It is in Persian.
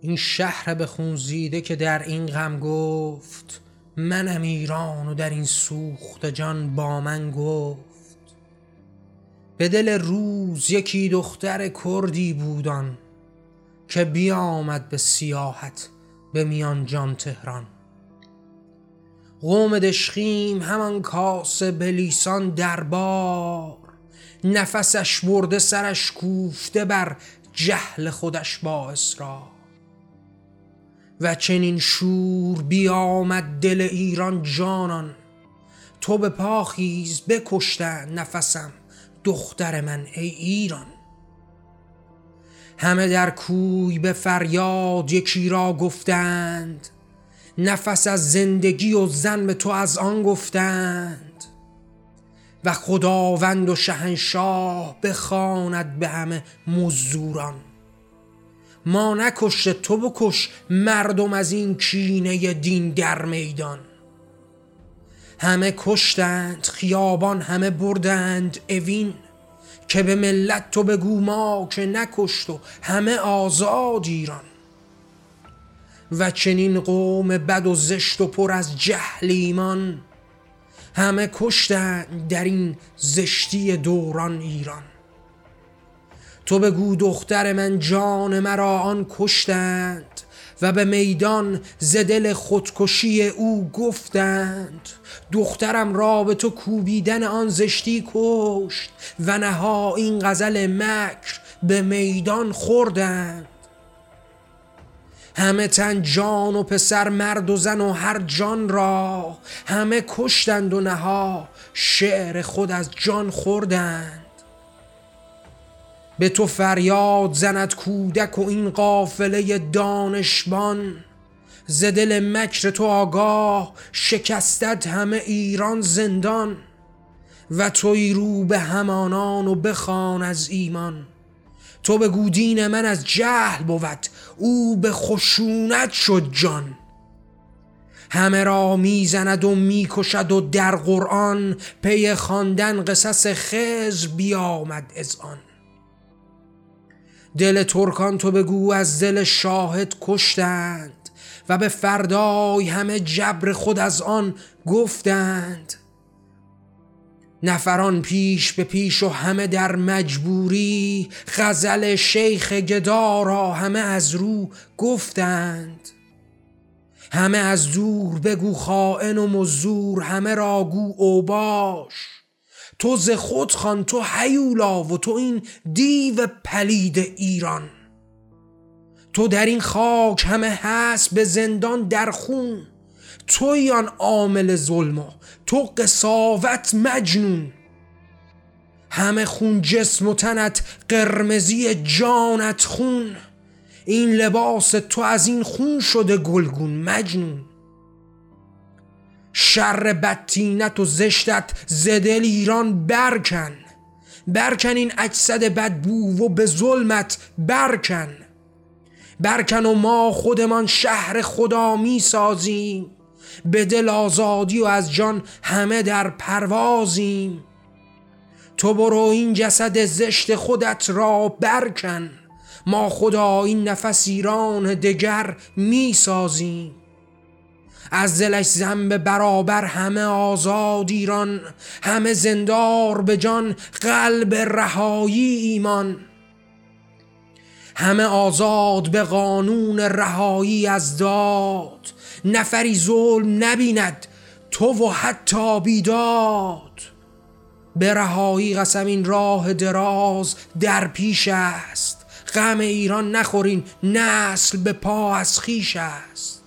این شهر به خون زیده که در این غم گفت منم ایران و در این سوخت جان با من گفت. به دل روز یکی دختر کردی بودان که بیامد به سیاحت به میان جان تهران. قوم دشخیم همان کاسه بلیسان دربار نفسش برده سرش کوفته بر جهل خودش با اصرار. و چنین شور بیامد دل ایران جانان. تو به پاخیز بکشتن نفسم دختر من ای ایران. همه در کوی به فریاد یکی را گفتند. نفس از زندگی و زن به تو از آن گفتند. و خداوند و شهنشاه بخواند به همه مزدوران. ما نکشته تو بکش مردم از این کینه دین در میدان. همه کشتند خیابان همه بردند اوین. که به ملت تو بگو ما که نکشت و همه آزاد ایران. و چنین قوم بد و زشت و پر از جهل ایمان. همه کشتند در این زشتی دوران ایران. تو بگو دختر من جان مرا آن کشتند و به میدان زدل خودکشی او گفتند. دخترم را به تو کوبیدن آن زشتی کشت و نها این غزل مکر به میدان خوردند. همه تن جان و پسر مرد و زن و هر جان را همه کشتند و نها شعر خود از جان خوردند. به تو فریاد زند کودک و این قافله دانشبان. زدل مکر تو آگاه شکستد همه ایران زندان و توی رو به همانان و بخوان از ایمان. تو به گودین من از جهل بود او به خشونت شد جان. همه را می‌زند و می‌کشد و در قرآن پی خواندن قصص خزر بیامد از آن. دل ترکان تو بگو از دل شاهد کشتند و به فردای همه جبر خود از آن گفتند. نفران پیش به پیش و همه در مجبوری غزل شیخ گدا را همه از رو گفتند. همه از دور بگو خائن و مزور همه را گو اوباش. تو ز خود خان تو حیولا و تو این دیو پلید ایران. تو در این خاک همه هست به زندان در خون. توی آن عامل ظلم تو قصاوت مجنون. همه خون جسم و تنت قرمزی جانت خون. این لباس تو از این خون شده گلگون مجنون. شر بدتینت و زشتت زدل ایران برکن. برکن این اجسد بدبو و به ظلمت برکن. برکن و ما خودمان شهر خدا می سازیم. به دل آزادی و از جان همه در پروازیم. تو برو این جسد زشت خودت را برکن. ما خدا این نفس ایران دگر می سازیم. از دلش زنب برابر همه آزاد ایران همه زندار به جان قلب رهایی ایمان. همه آزاد به قانون رهایی از داد نفری ظلم نبیند تو و حتی بیداد. به رهایی قسم این راه دراز در پیش است غم ایران نخورین نسل به پا از خیش است.